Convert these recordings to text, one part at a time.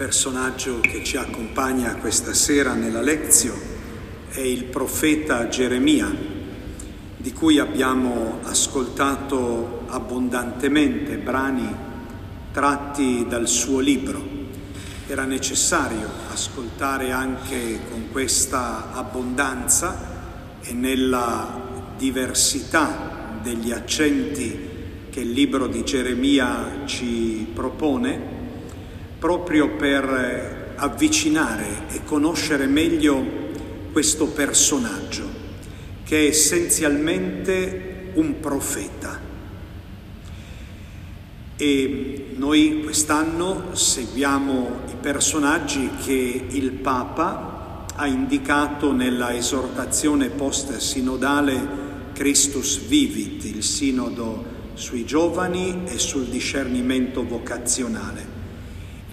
personaggio che ci accompagna questa sera nella lezione è il profeta Geremia, di cui abbiamo ascoltato abbondantemente brani tratti dal suo libro. Era necessario ascoltare anche con questa abbondanza e nella diversità degli accenti che il libro di Geremia ci propone proprio per avvicinare e conoscere meglio questo personaggio che è essenzialmente un profeta. E noi quest'anno seguiamo i personaggi che il Papa ha indicato nella esortazione post-sinodale Christus Vivit, il sinodo sui giovani e sul discernimento vocazionale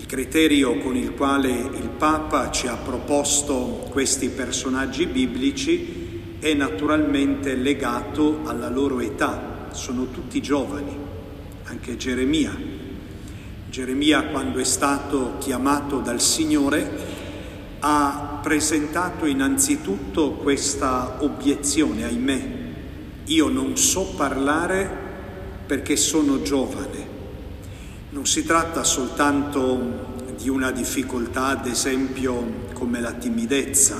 criterio con il quale il Papa ci ha proposto questi personaggi biblici è naturalmente legato alla loro età, sono tutti giovani, anche Geremia. Geremia quando è stato chiamato dal Signore ha presentato innanzitutto questa obiezione, ahimè, io non so parlare perché sono giovane non si tratta soltanto di una difficoltà, ad esempio, come la timidezza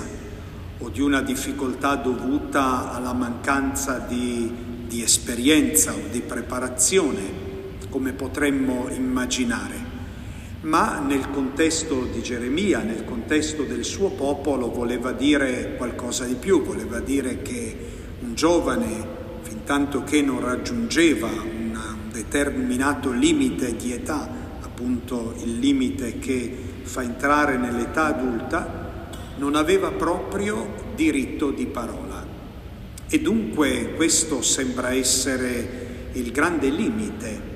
o di una difficoltà dovuta alla mancanza di, di esperienza o di preparazione, come potremmo immaginare, ma nel contesto di Geremia, nel contesto del suo popolo, voleva dire qualcosa di più, voleva dire che un giovane, fin tanto che non raggiungeva determinato limite di età, appunto il limite che fa entrare nell'età adulta, non aveva proprio diritto di parola. E dunque questo sembra essere il grande limite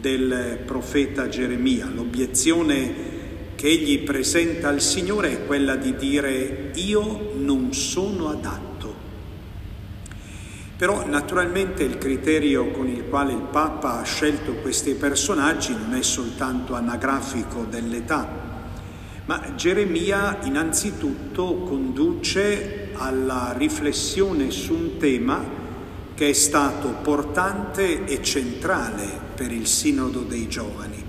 del profeta Geremia. L'obiezione che egli presenta al Signore è quella di dire io non sono adatto però naturalmente il criterio con il quale il Papa ha scelto questi personaggi non è soltanto anagrafico dell'età, ma Geremia innanzitutto conduce alla riflessione su un tema che è stato portante e centrale per il Sinodo dei Giovani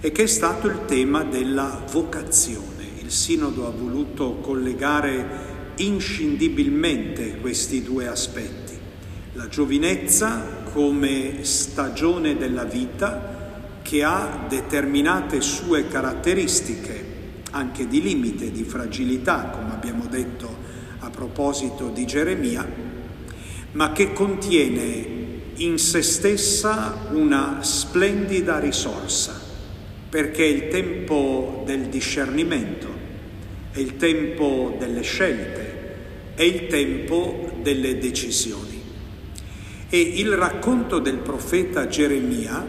e che è stato il tema della vocazione. Il Sinodo ha voluto collegare inscindibilmente questi due aspetti la giovinezza come stagione della vita che ha determinate sue caratteristiche, anche di limite, di fragilità, come abbiamo detto a proposito di Geremia, ma che contiene in se stessa una splendida risorsa, perché è il tempo del discernimento, è il tempo delle scelte, è il tempo delle decisioni. E il racconto del profeta Geremia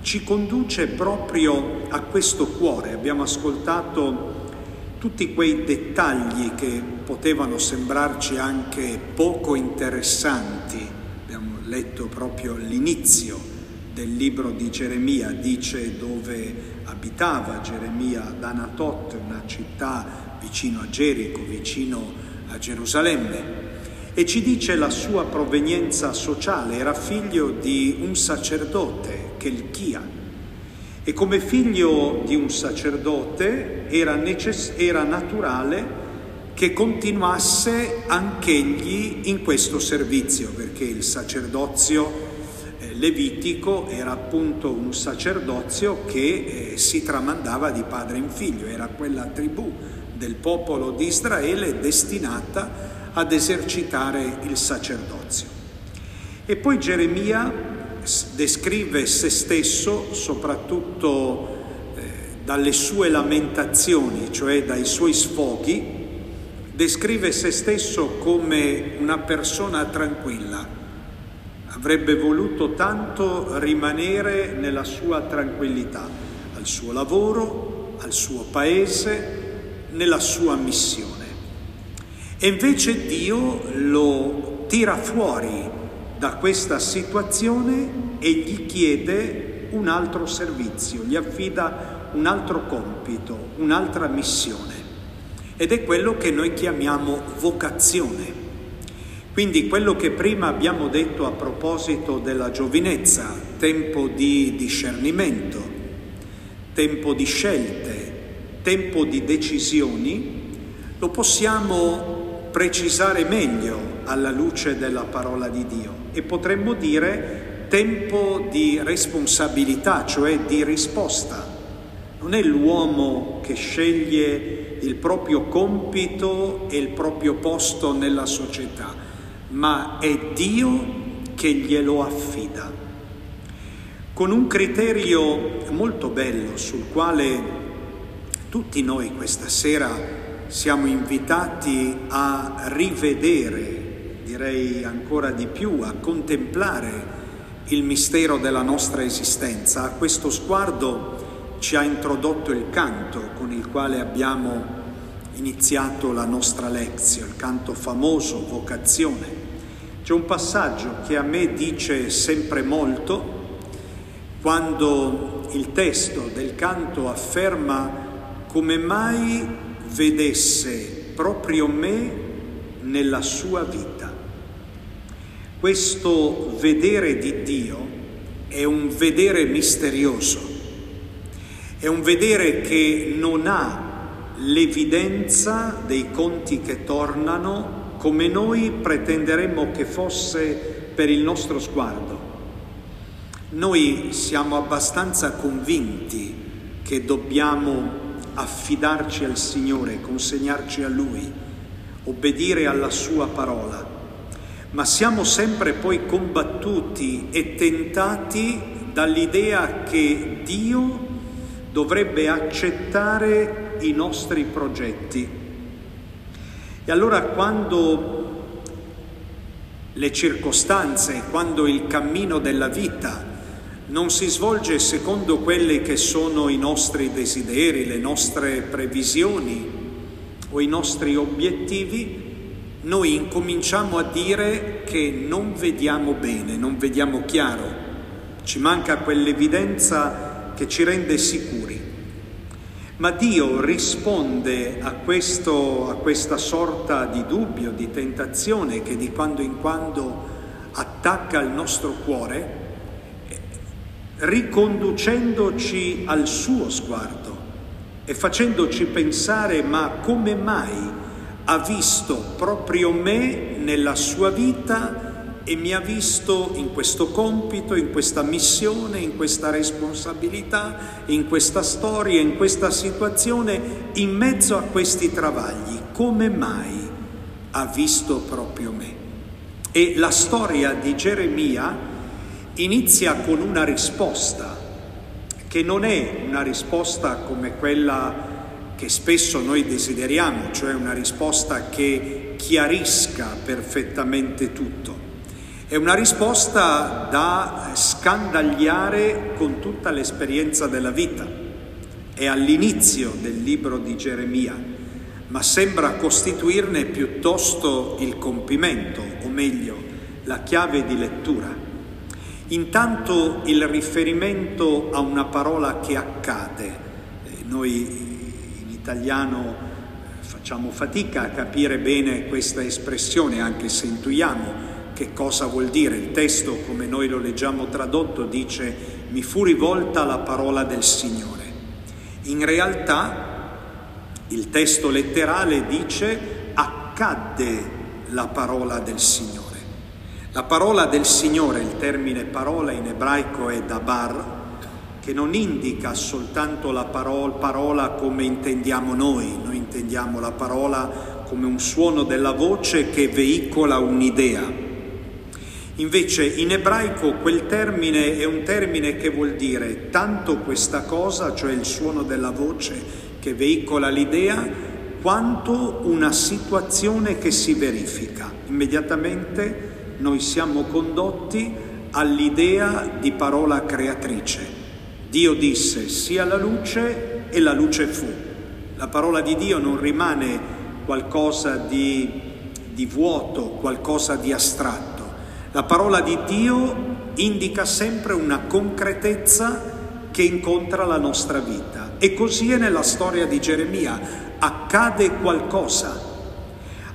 ci conduce proprio a questo cuore. Abbiamo ascoltato tutti quei dettagli che potevano sembrarci anche poco interessanti. Abbiamo letto proprio l'inizio del libro di Geremia, dice dove abitava Geremia ad Anatot, una città vicino a Gerico, vicino a Gerusalemme e ci dice la sua provenienza sociale, era figlio di un sacerdote, Kelchia, e come figlio di un sacerdote era, necess- era naturale che continuasse anch'egli in questo servizio, perché il sacerdozio eh, levitico era appunto un sacerdozio che eh, si tramandava di padre in figlio, era quella tribù del popolo di Israele destinata ad esercitare il sacerdozio. E poi Geremia descrive se stesso soprattutto eh, dalle sue lamentazioni, cioè dai suoi sfoghi, descrive se stesso come una persona tranquilla. Avrebbe voluto tanto rimanere nella sua tranquillità, al suo lavoro, al suo paese, nella sua missione. E invece Dio lo tira fuori da questa situazione e gli chiede un altro servizio, gli affida un altro compito, un'altra missione ed è quello che noi chiamiamo vocazione. Quindi quello che prima abbiamo detto a proposito della giovinezza, tempo di discernimento, tempo di scelte, tempo di decisioni, lo possiamo precisare meglio alla luce della parola di Dio e potremmo dire tempo di responsabilità, cioè di risposta. Non è l'uomo che sceglie il proprio compito e il proprio posto nella società, ma è Dio che glielo affida. Con un criterio molto bello sul quale tutti noi questa sera siamo invitati a rivedere, direi ancora di più, a contemplare il mistero della nostra esistenza. A questo sguardo ci ha introdotto il canto con il quale abbiamo iniziato la nostra lezione, il canto famoso, vocazione. C'è un passaggio che a me dice sempre molto quando il testo del canto afferma come mai vedesse proprio me nella sua vita. Questo vedere di Dio è un vedere misterioso, è un vedere che non ha l'evidenza dei conti che tornano come noi pretenderemmo che fosse per il nostro sguardo. Noi siamo abbastanza convinti che dobbiamo affidarci al Signore, consegnarci a Lui, obbedire alla Sua parola, ma siamo sempre poi combattuti e tentati dall'idea che Dio dovrebbe accettare i nostri progetti. E allora quando le circostanze, quando il cammino della vita non si svolge secondo quelli che sono i nostri desideri, le nostre previsioni o i nostri obiettivi, noi incominciamo a dire che non vediamo bene, non vediamo chiaro, ci manca quell'evidenza che ci rende sicuri. Ma Dio risponde a, questo, a questa sorta di dubbio, di tentazione che di quando in quando attacca il nostro cuore, riconducendoci al suo sguardo e facendoci pensare ma come mai ha visto proprio me nella sua vita e mi ha visto in questo compito, in questa missione, in questa responsabilità, in questa storia, in questa situazione, in mezzo a questi travagli. Come mai ha visto proprio me? E la storia di Geremia inizia con una risposta, che non è una risposta come quella che spesso noi desideriamo, cioè una risposta che chiarisca perfettamente tutto è una risposta da scandagliare con tutta l'esperienza della vita. È all'inizio del libro di Geremia, ma sembra costituirne piuttosto il compimento, o meglio, la chiave di lettura. Intanto il riferimento a una parola che accade. Eh, noi in italiano eh, facciamo fatica a capire bene questa espressione, anche se intuiamo che cosa vuol dire. Il testo, come noi lo leggiamo tradotto, dice mi fu rivolta la parola del Signore. In realtà il testo letterale dice accadde la parola del Signore. La parola del Signore, il termine parola in ebraico è dabar, che non indica soltanto la parola, parola come intendiamo noi, noi intendiamo la parola come un suono della voce che veicola un'idea. Invece in ebraico quel termine è un termine che vuol dire tanto questa cosa, cioè il suono della voce che veicola l'idea, quanto una situazione che si verifica. Immediatamente noi siamo condotti all'idea di parola creatrice. Dio disse sia la luce e la luce fu. La parola di Dio non rimane qualcosa di, di vuoto, qualcosa di astratto la parola di Dio indica sempre una concretezza che incontra la nostra vita E così è nella storia di Geremia. Accade qualcosa.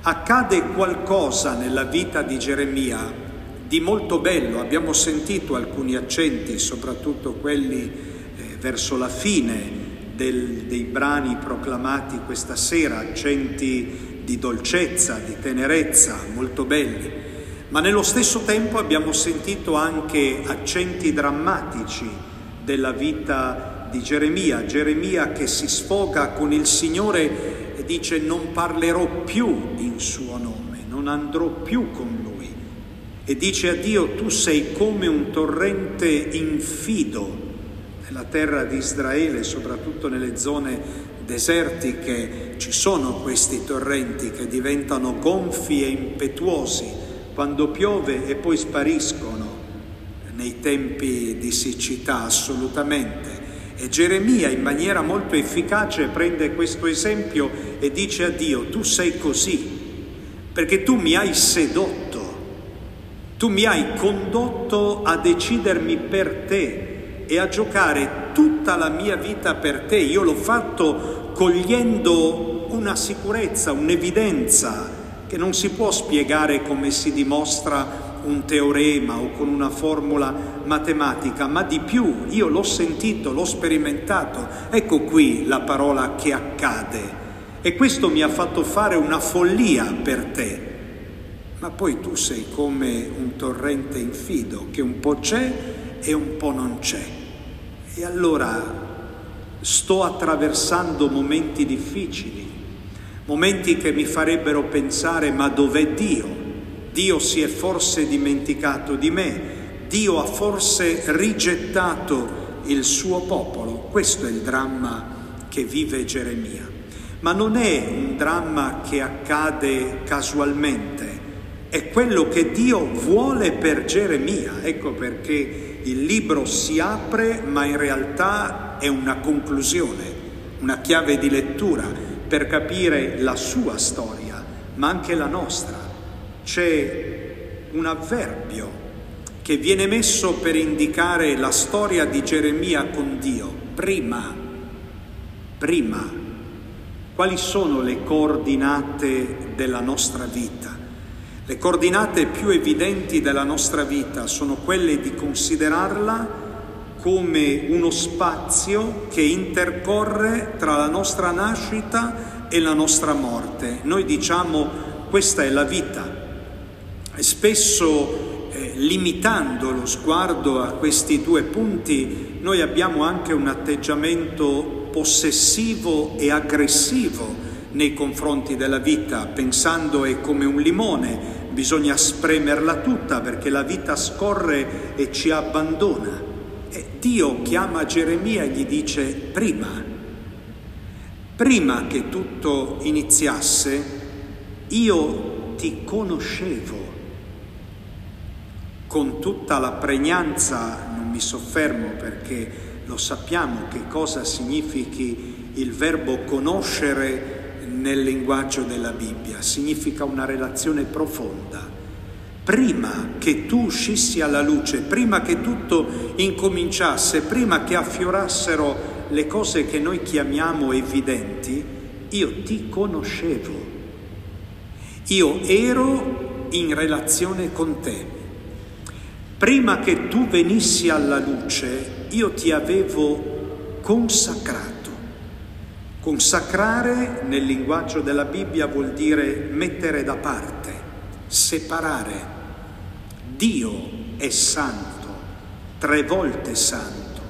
Accade qualcosa nella vita di Geremia di molto bello. Abbiamo sentito alcuni accenti, soprattutto quelli eh, verso la fine del, dei brani proclamati questa sera, accenti di dolcezza, di tenerezza, molto belli. Ma nello stesso tempo abbiamo sentito anche accenti drammatici della vita di Geremia, Geremia che si sfoga con il Signore dice non parlerò più in suo nome, non andrò più con lui. E dice a Dio tu sei come un torrente infido nella terra di Israele, soprattutto nelle zone desertiche, ci sono questi torrenti che diventano gonfi e impetuosi quando piove e poi spariscono nei tempi di siccità assolutamente. E Geremia in maniera molto efficace prende questo esempio e dice a Dio, tu sei così, perché tu mi hai sedotto, tu mi hai condotto a decidermi per te, e a giocare tutta la mia vita per te. Io l'ho fatto cogliendo una sicurezza, un'evidenza che non si può spiegare come si dimostra un teorema o con una formula matematica, ma di più, io l'ho sentito, l'ho sperimentato. Ecco qui la parola che accade. E questo mi ha fatto fare una follia per te. Ma poi tu sei come un torrente infido che un po' c'è e un po' non c'è. E allora sto attraversando momenti difficili, momenti che mi farebbero pensare ma dov'è Dio? Dio si è forse dimenticato di me, Dio ha forse rigettato il suo popolo. Questo è il dramma che vive Geremia. Ma non è un dramma che accade casualmente, è quello che Dio vuole per Geremia. Ecco perché il libro si apre, ma in realtà è una conclusione, una chiave di lettura per capire la sua storia, ma anche la nostra. C'è un avverbio che viene messo per indicare la storia di Geremia con Dio. Prima, prima, quali sono le coordinate della nostra vita? Le coordinate più evidenti della nostra vita sono quelle di considerarla come uno spazio che intercorre tra la nostra nascita e la nostra morte. Noi diciamo questa è la vita e spesso limitando lo sguardo a questi due punti noi abbiamo anche un atteggiamento possessivo e aggressivo nei confronti della vita, pensando è come un limone, bisogna spremerla tutta perché la vita scorre e ci abbandona. E Dio chiama Geremia e gli dice prima, prima che tutto iniziasse, io ti conoscevo con tutta la pregnanza, non mi soffermo perché lo sappiamo che cosa significhi il verbo conoscere nel linguaggio della Bibbia, significa una relazione profonda. Prima che tu uscissi alla luce, prima che tutto incominciasse, prima che affiorassero le cose che noi chiamiamo evidenti, io ti conoscevo. Io ero in relazione con te. Prima che tu venissi alla luce, io ti avevo consacrato. Consacrare nel linguaggio della Bibbia vuol dire mettere da parte, separare. Dio è santo, tre volte santo.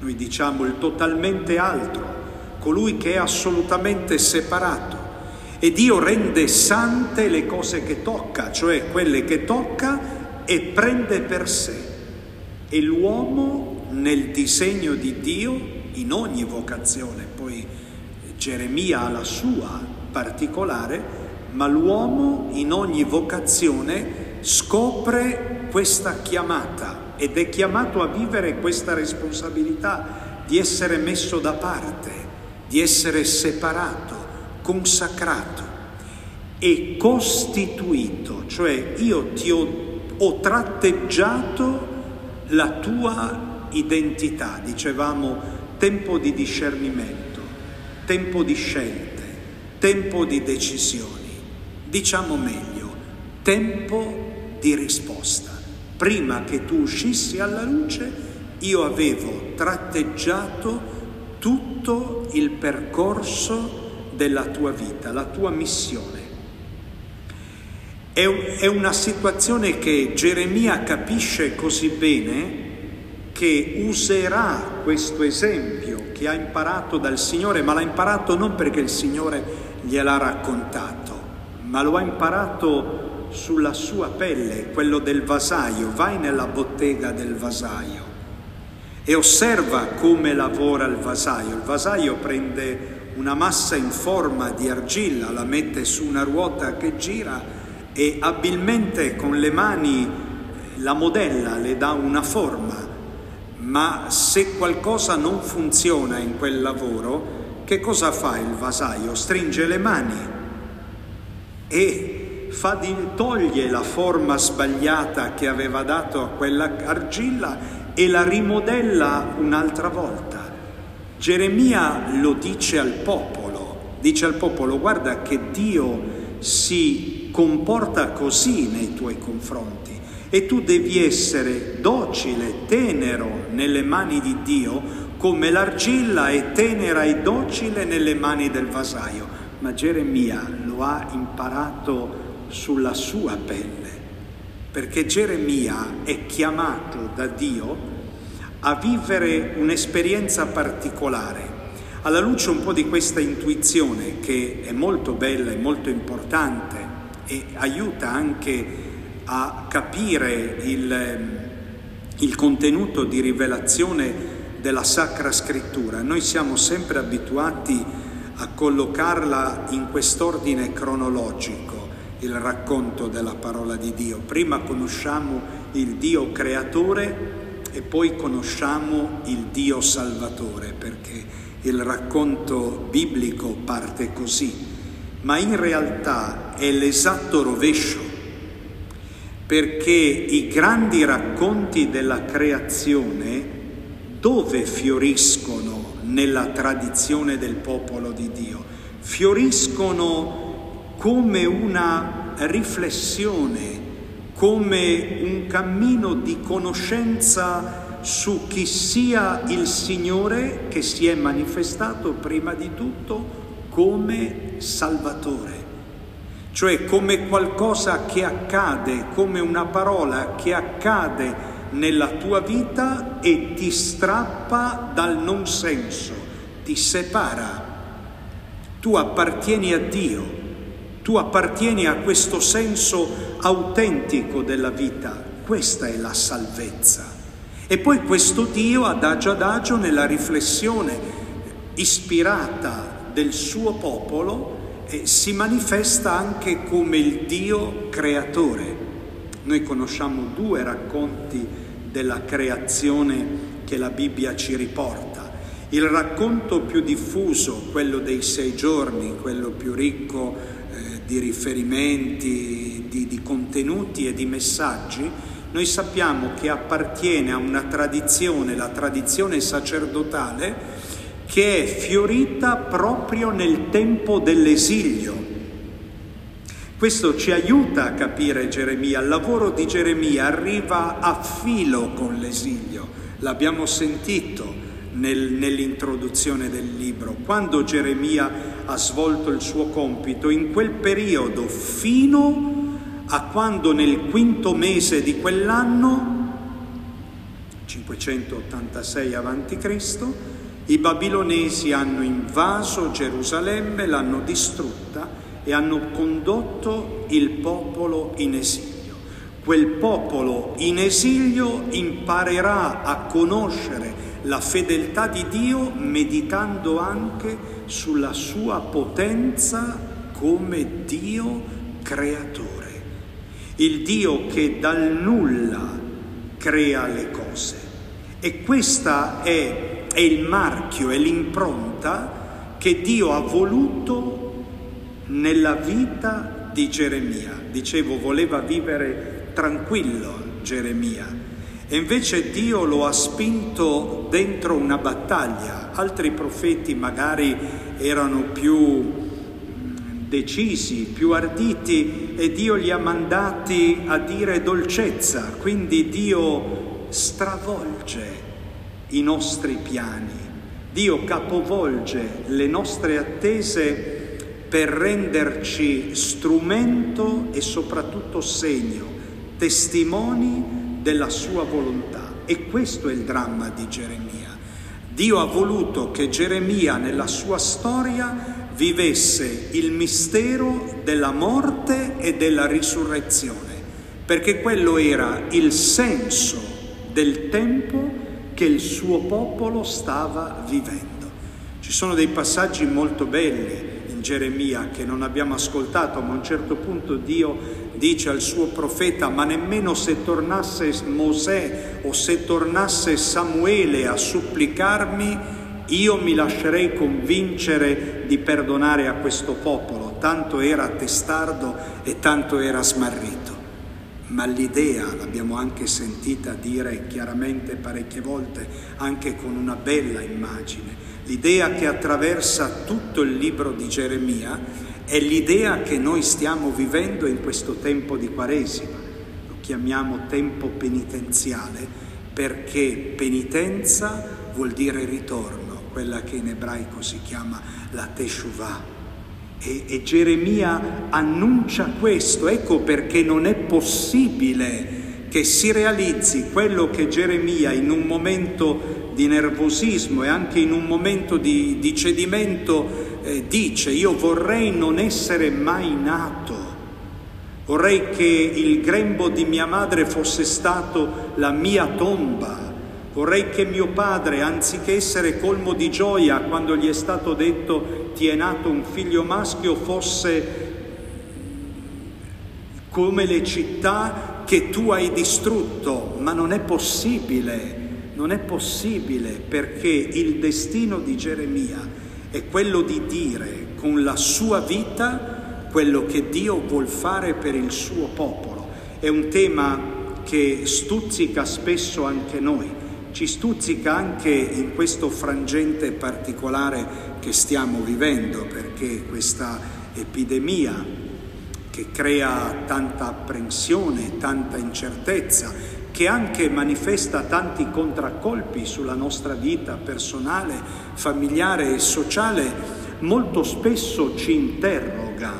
Noi diciamo il totalmente altro, colui che è assolutamente separato. E Dio rende sante le cose che tocca, cioè quelle che tocca e prende per sé. E l'uomo nel disegno di Dio, in ogni vocazione, poi Geremia ha la sua particolare, ma l'uomo in ogni vocazione scopre questa chiamata ed è chiamato a vivere questa responsabilità di essere messo da parte, di essere separato, consacrato e costituito, cioè io ti ho, ho tratteggiato la tua identità, dicevamo tempo di discernimento tempo di scelte, tempo di decisioni, diciamo meglio, tempo di risposta. Prima che tu uscissi alla luce, io avevo tratteggiato tutto il percorso della tua vita, la tua missione. È, una situazione che Geremia capisce così bene che userà questo esempio che ha imparato dal Signore, ma l'ha imparato non perché il Signore gliel'ha raccontato, ma lo ha imparato sulla sua pelle, quello del vasaio. Vai nella bottega del vasaio e osserva come lavora il vasaio. Il vasaio prende una massa in forma di argilla, la mette su una ruota che gira e abilmente con le mani la modella, le dà una forma ma se qualcosa non funziona in quel lavoro, che cosa fa il vasaio? Stringe le mani e di, toglie la forma sbagliata che aveva dato a quella argilla e la rimodella un'altra volta. Geremia lo dice al popolo, dice al popolo guarda che Dio si comporta così nei tuoi confronti e tu devi essere docile, tenero nelle mani di Dio, come l'argilla è tenera e docile nelle mani del vasaio. Ma Geremia lo ha imparato sulla sua pelle, perché Geremia è chiamato da Dio a vivere un'esperienza particolare. Alla luce un po' di questa intuizione che è molto bella e molto importante e aiuta anche a capire il, ehm, il contenuto di rivelazione della Sacra Scrittura. Noi siamo sempre abituati a collocarla in quest'ordine cronologico, il racconto della parola di Dio. Prima conosciamo il Dio creatore e poi conosciamo il Dio salvatore, perché il racconto biblico parte così, ma in realtà è l'esatto rovescio perché i grandi racconti della creazione dove fioriscono nella tradizione del popolo di Dio? Fioriscono come una riflessione, come un cammino di conoscenza su chi sia il Signore che si è manifestato prima di tutto come Salvatore cioè come qualcosa che accade, come una parola che accade nella tua vita e ti strappa dal non senso, ti separa. Tu appartieni a Dio, tu appartieni a questo senso autentico della vita, questa è la salvezza. E poi questo Dio adagio adagio nella riflessione ispirata del suo popolo si manifesta anche come il Dio creatore. Noi conosciamo due racconti della creazione che la Bibbia ci riporta. Il racconto più diffuso, quello dei sei giorni, quello più ricco eh, di riferimenti, di, di contenuti e di messaggi, noi sappiamo che appartiene a una tradizione, la tradizione sacerdotale, che è fiorita proprio nel tempo dell'esilio. Questo ci aiuta a capire Geremia. Il lavoro di Geremia arriva a filo con l'esilio. L'abbiamo sentito nel, nell'introduzione del libro. Quando Geremia ha svolto il suo compito, in quel periodo fino a quando nel quinto mese di quell'anno, 586 a.C., i babilonesi hanno invaso Gerusalemme, l'hanno distrutta e hanno condotto il popolo in esilio. Quel popolo in esilio imparerà a conoscere la fedeltà di Dio meditando anche sulla sua potenza come Dio creatore. Il Dio che dal nulla crea le cose. E questa è è il marchio, è l'impronta che Dio ha voluto nella vita di Geremia. Dicevo, voleva vivere tranquillo Geremia e invece Dio lo ha spinto dentro una battaglia. Altri profeti magari erano più decisi, più arditi e Dio li ha mandati a dire dolcezza, quindi Dio stravolge i nostri piani, Dio capovolge le nostre attese per renderci strumento e soprattutto segno, testimoni della sua volontà. E questo è il dramma di Geremia. Dio ha voluto che Geremia nella sua storia vivesse il mistero della morte e della risurrezione, perché quello era il senso del tempo che il suo popolo stava vivendo. Ci sono dei passaggi molto belli in Geremia che non abbiamo ascoltato, ma a un certo punto Dio dice al suo profeta, ma nemmeno se tornasse Mosè o se tornasse Samuele a supplicarmi, io mi lascerei convincere di perdonare a questo popolo, tanto era testardo e tanto era smarrito. Ma l'idea, l'abbiamo anche sentita dire chiaramente parecchie volte, anche con una bella immagine, l'idea che attraversa tutto il libro di Geremia è l'idea che noi stiamo vivendo in questo tempo di Quaresima. Lo chiamiamo tempo penitenziale perché penitenza vuol dire ritorno, quella che in ebraico si chiama la Teshuvah. E, e Geremia annuncia questo, ecco perché non è possibile che si realizzi quello che Geremia in un momento di nervosismo e anche in un momento di, di cedimento eh, dice, io vorrei non essere mai nato, vorrei che il grembo di mia madre fosse stato la mia tomba, vorrei che mio padre, anziché essere colmo di gioia quando gli è stato detto ti è nato un figlio maschio, fosse come le città che tu hai distrutto, ma non è possibile, non è possibile perché il destino di Geremia è quello di dire con la sua vita quello che Dio vuol fare per il suo popolo. È un tema che stuzzica spesso anche noi, ci stuzzica anche in questo frangente particolare che stiamo vivendo, perché questa epidemia che crea tanta apprensione, tanta incertezza, che anche manifesta tanti contraccolpi sulla nostra vita personale, familiare e sociale, molto spesso ci interroga,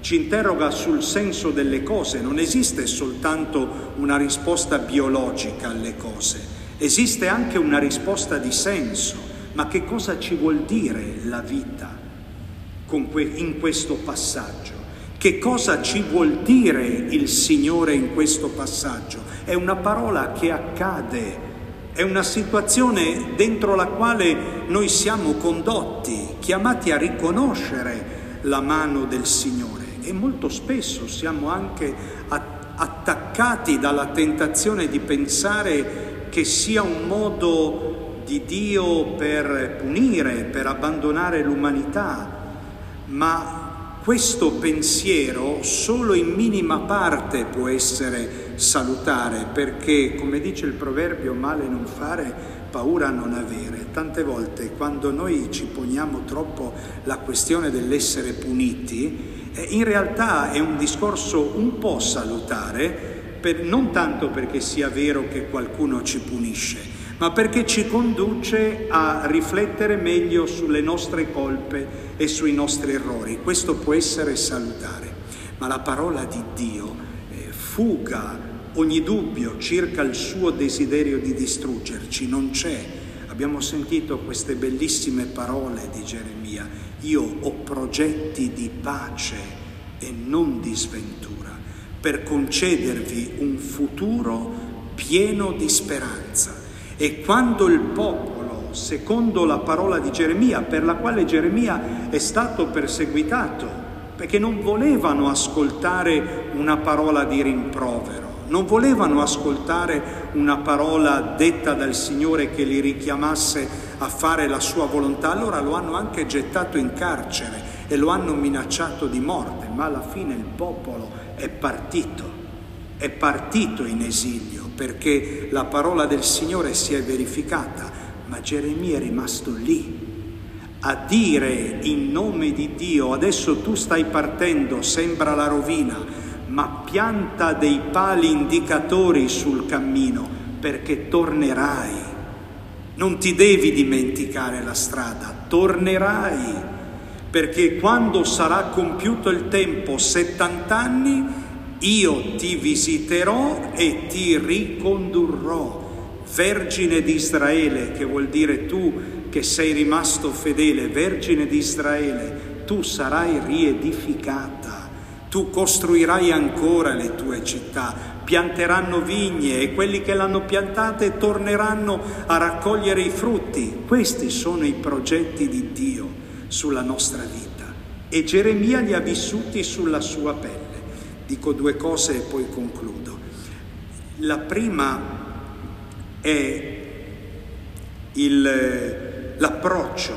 ci interroga sul senso delle cose. Non esiste soltanto una risposta biologica alle cose, esiste anche una risposta di senso. Ma che cosa ci vuol dire la vita in questo passaggio? Che cosa ci vuol dire il Signore in questo passaggio? È una parola che accade, è una situazione dentro la quale noi siamo condotti, chiamati a riconoscere la mano del Signore e molto spesso siamo anche attaccati dalla tentazione di pensare che sia un modo di Dio per punire, per abbandonare l'umanità, ma questo pensiero solo in minima parte può essere salutare perché, come dice il proverbio, male non fare, paura non avere. Tante volte quando noi ci poniamo troppo la questione dell'essere puniti, eh, in realtà è un discorso un po' salutare, per, non tanto perché sia vero che qualcuno ci punisce, ma perché ci conduce a riflettere meglio sulle nostre colpe e sui nostri errori. Questo può essere salutare, ma la parola di Dio eh, fuga ogni dubbio circa il suo desiderio di distruggerci, non c'è. Abbiamo sentito queste bellissime parole di Geremia, io ho progetti di pace e non di sventura, per concedervi un futuro pieno di speranza. E quando il popolo, secondo la parola di Geremia, per la quale Geremia è stato perseguitato, perché non volevano ascoltare una parola di rimprovero, non volevano ascoltare una parola detta dal Signore che li richiamasse a fare la sua volontà, allora lo hanno anche gettato in carcere e lo hanno minacciato di morte, ma alla fine il popolo è partito, è partito in esilio perché la parola del Signore si è verificata, ma Geremia è rimasto lì, a dire in nome di Dio, adesso tu stai partendo, sembra la rovina, ma pianta dei pali indicatori sul cammino perché tornerai. Non ti devi dimenticare la strada, tornerai, perché quando sarà compiuto il tempo, 70 anni, io ti visiterò e ti ricondurrò. Vergine di Israele, che vuol dire tu che sei rimasto fedele, Vergine di Israele, tu sarai riedificata, tu costruirai ancora le tue città, pianteranno vigne e quelli che l'hanno piantate torneranno a raccogliere i frutti. Questi sono i progetti di Dio sulla nostra vita e Geremia li ha vissuti sulla sua pelle. Dico due cose e poi concludo. La prima è il, l'approccio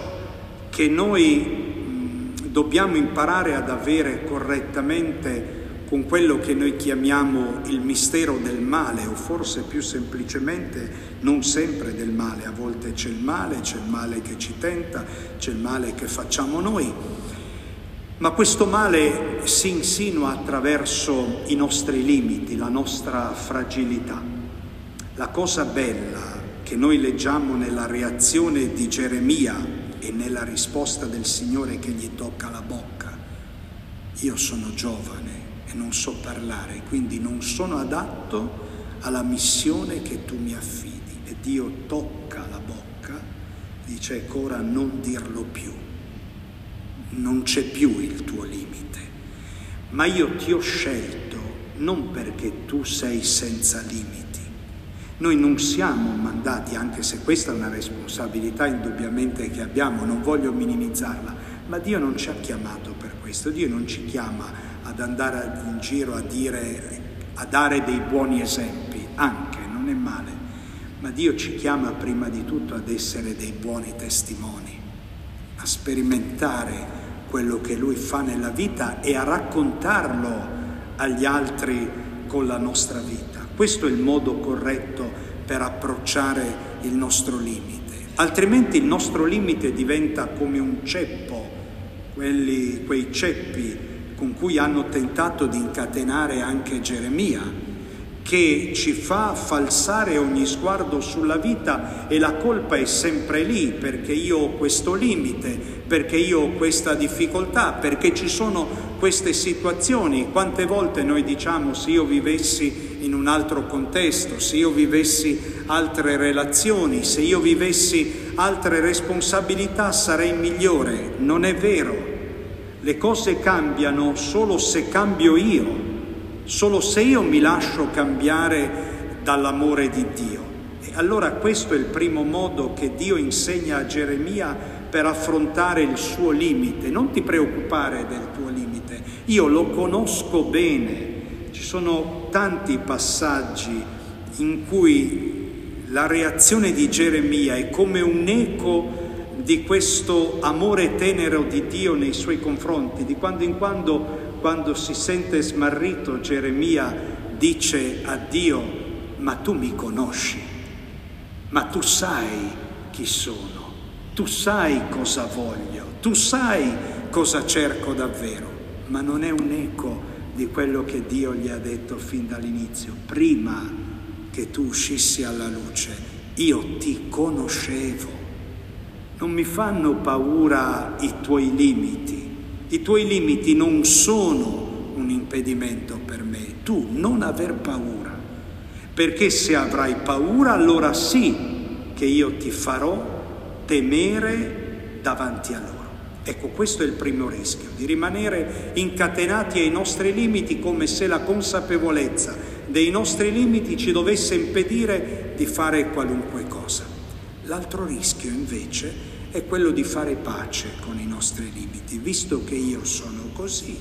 che noi dobbiamo imparare ad avere correttamente con quello che noi chiamiamo il mistero del male o forse più semplicemente non sempre del male, a volte c'è il male, c'è il male che ci tenta, c'è il male che facciamo noi ma questo male si insinua attraverso i nostri limiti, la nostra fragilità. La cosa bella che noi leggiamo nella reazione di Geremia e nella risposta del Signore che gli tocca la bocca, io sono giovane non so parlare, quindi non sono adatto alla missione che tu mi affidi. E Dio tocca la bocca, dice ecco ora non dirlo più non c'è più il tuo limite, ma io ti ho scelto non perché tu sei senza limiti. Noi non siamo mandati, anche se questa è una responsabilità indubbiamente che abbiamo, non voglio minimizzarla, ma Dio non ci ha chiamato per questo, Dio non ci chiama ad andare in giro a dire, a dare dei buoni esempi, anche, non è male, ma Dio ci chiama prima di tutto ad essere dei buoni testimoni, a sperimentare quello che lui fa nella vita e a raccontarlo agli altri con la nostra vita. Questo è il modo corretto per approcciare il nostro limite. Altrimenti il nostro limite diventa come un ceppo, quelli, quei ceppi con cui hanno tentato di incatenare anche Geremia, che ci fa falsare ogni sguardo sulla vita e la colpa è sempre lì perché io ho questo limite, perché io ho questa difficoltà, perché ci sono queste situazioni. Quante volte noi diciamo se io vivessi in un altro contesto, se io vivessi altre relazioni, se io vivessi altre responsabilità sarei migliore. Non è vero. Le cose cambiano solo se cambio io solo se io mi lascio cambiare dall'amore di Dio. E allora questo è il primo modo che Dio insegna a Geremia per affrontare il suo limite. Non ti preoccupare del tuo limite, io lo conosco bene. Ci sono tanti passaggi in cui la reazione di Geremia è come un eco di questo amore tenero di Dio nei suoi confronti. Di quando in quando quando si sente smarrito, Geremia dice a Dio, ma tu mi conosci, ma tu sai chi sono, tu sai cosa voglio, tu sai cosa cerco davvero, ma non è un eco di quello che Dio gli ha detto fin dall'inizio, prima che tu uscissi alla luce, io ti conoscevo. Non mi fanno paura i tuoi limiti, i tuoi limiti non sono un impedimento per me, tu non aver paura, perché se avrai paura allora sì che io ti farò temere davanti a loro. Ecco, questo è il primo rischio, di rimanere incatenati ai nostri limiti come se la consapevolezza dei nostri limiti ci dovesse impedire di fare qualunque cosa. L'altro rischio invece è quello di fare pace con i nostri limiti. Visto che io sono così,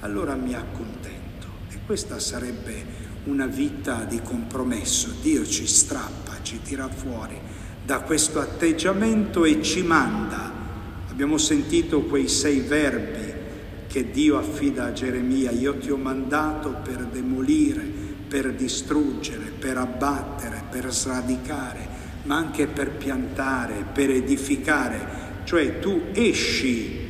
allora mi accontento. E questa sarebbe una vita di compromesso. Dio ci strappa, ci tira fuori da questo atteggiamento e ci manda. Abbiamo sentito quei sei verbi che Dio affida a Geremia. Io ti ho mandato per demolire, per distruggere, per abbattere, per sradicare ma anche per piantare, per edificare. cioè tu esci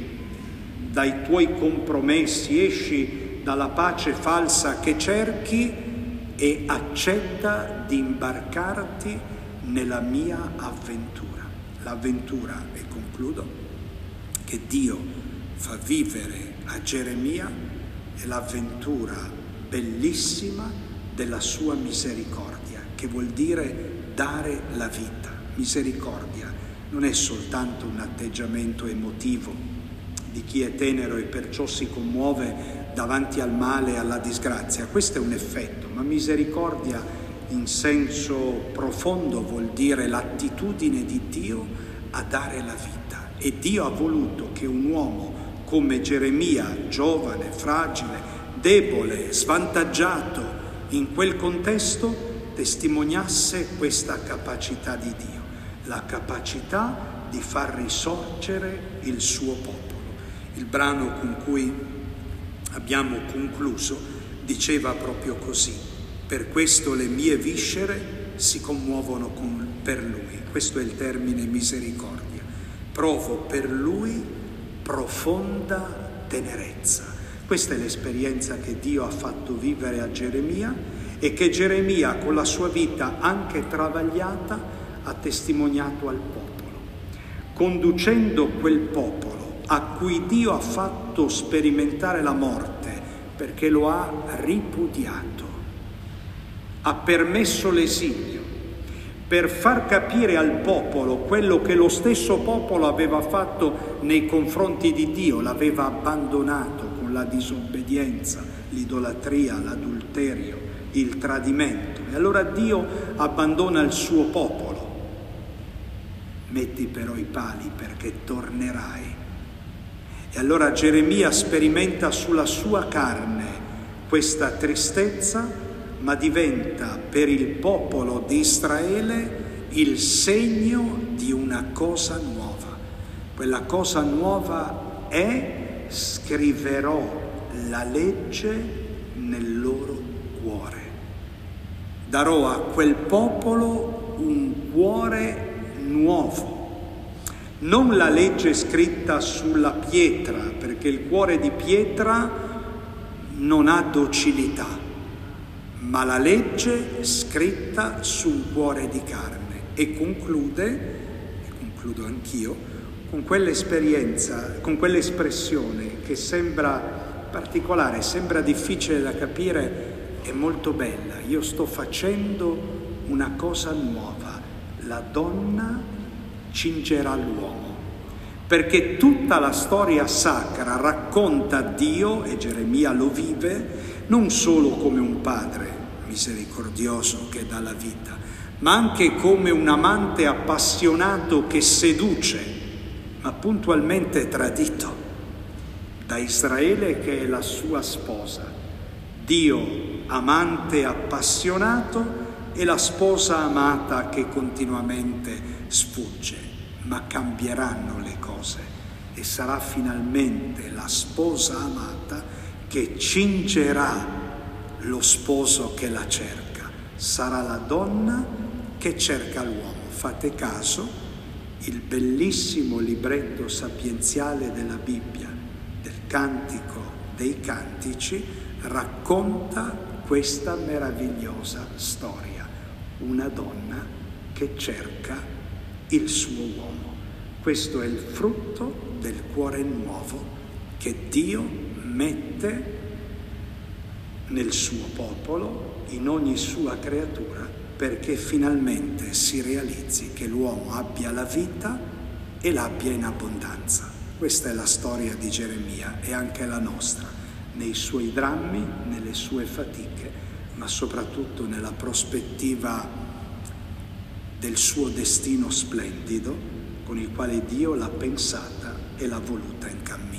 dai tuoi compromessi, esci dalla pace falsa che cerchi e accetta di imbarcarti nella mia avventura. L'avventura, e concludo, che Dio fa vivere a Geremia è l'avventura bellissima della sua misericordia, che vuol dire dare la vita. Misericordia non è soltanto un atteggiamento emotivo, di chi è tenero e perciò si commuove davanti al male e alla disgrazia. Questo è un effetto, ma misericordia in senso profondo vuol dire l'attitudine di Dio a dare la vita. E Dio ha voluto che un uomo come Geremia, giovane, fragile, debole, svantaggiato in quel contesto, testimoniasse questa capacità di Dio, la capacità di far risorgere il suo popolo. Il brano con cui abbiamo concluso diceva proprio così, per questo le mie viscere si commuovono con, per lui, questo è il termine misericordia, provo per lui profonda tenerezza. Questa è l'esperienza che Dio ha fatto vivere a Geremia e che Geremia con la sua vita anche travagliata ha testimoniato al popolo, conducendo quel popolo a cui Dio ha fatto sperimentare la morte perché lo ha ripudiato, ha permesso l'esilio per far capire al popolo quello che lo stesso popolo aveva fatto nei confronti di Dio, l'aveva abbandonato con la disobbedienza, l'idolatria, l'adulterio, il tradimento. E allora Dio abbandona il suo popolo. Metti però i pali perché tornerai e allora Geremia sperimenta sulla sua carne questa tristezza, ma diventa per il popolo di Israele il segno di una cosa nuova. Quella cosa nuova è scriverò la legge nel loro cuore. Darò a quel popolo un cuore nuovo non la legge scritta sulla pietra, perché il cuore di pietra non ha docilità, ma la legge scritta su un cuore di carne. E conclude, e concludo anch'io, con quell'esperienza, con quell'espressione che sembra particolare, sembra difficile da capire, è molto bella. Io sto facendo una cosa nuova. La donna cingerà l'uomo, perché tutta la storia sacra racconta Dio, e Geremia lo vive, non solo come un padre misericordioso che dà la vita, ma anche come un amante appassionato che seduce, ma puntualmente tradito da Israele che è la sua sposa. Dio amante appassionato e la sposa amata che continuamente sfugge, ma cambieranno le cose e sarà finalmente la sposa amata che cingerà lo sposo che la cerca. Sarà la donna che cerca l'uomo. Fate caso, il bellissimo libretto sapienziale della Bibbia, del Cantico dei Cantici, racconta questa meravigliosa storia. Una donna che cerca il suo uomo. Questo è il frutto del cuore nuovo che Dio mette nel suo popolo, in ogni sua creatura, perché finalmente si realizzi che l'uomo abbia la vita e l'abbia in abbondanza. Questa è la storia di Geremia e anche la nostra, nei suoi drammi, nelle sue fatiche, ma soprattutto nella prospettiva del suo destino splendido con il quale Dio l'ha pensata e l'ha voluta in cammino.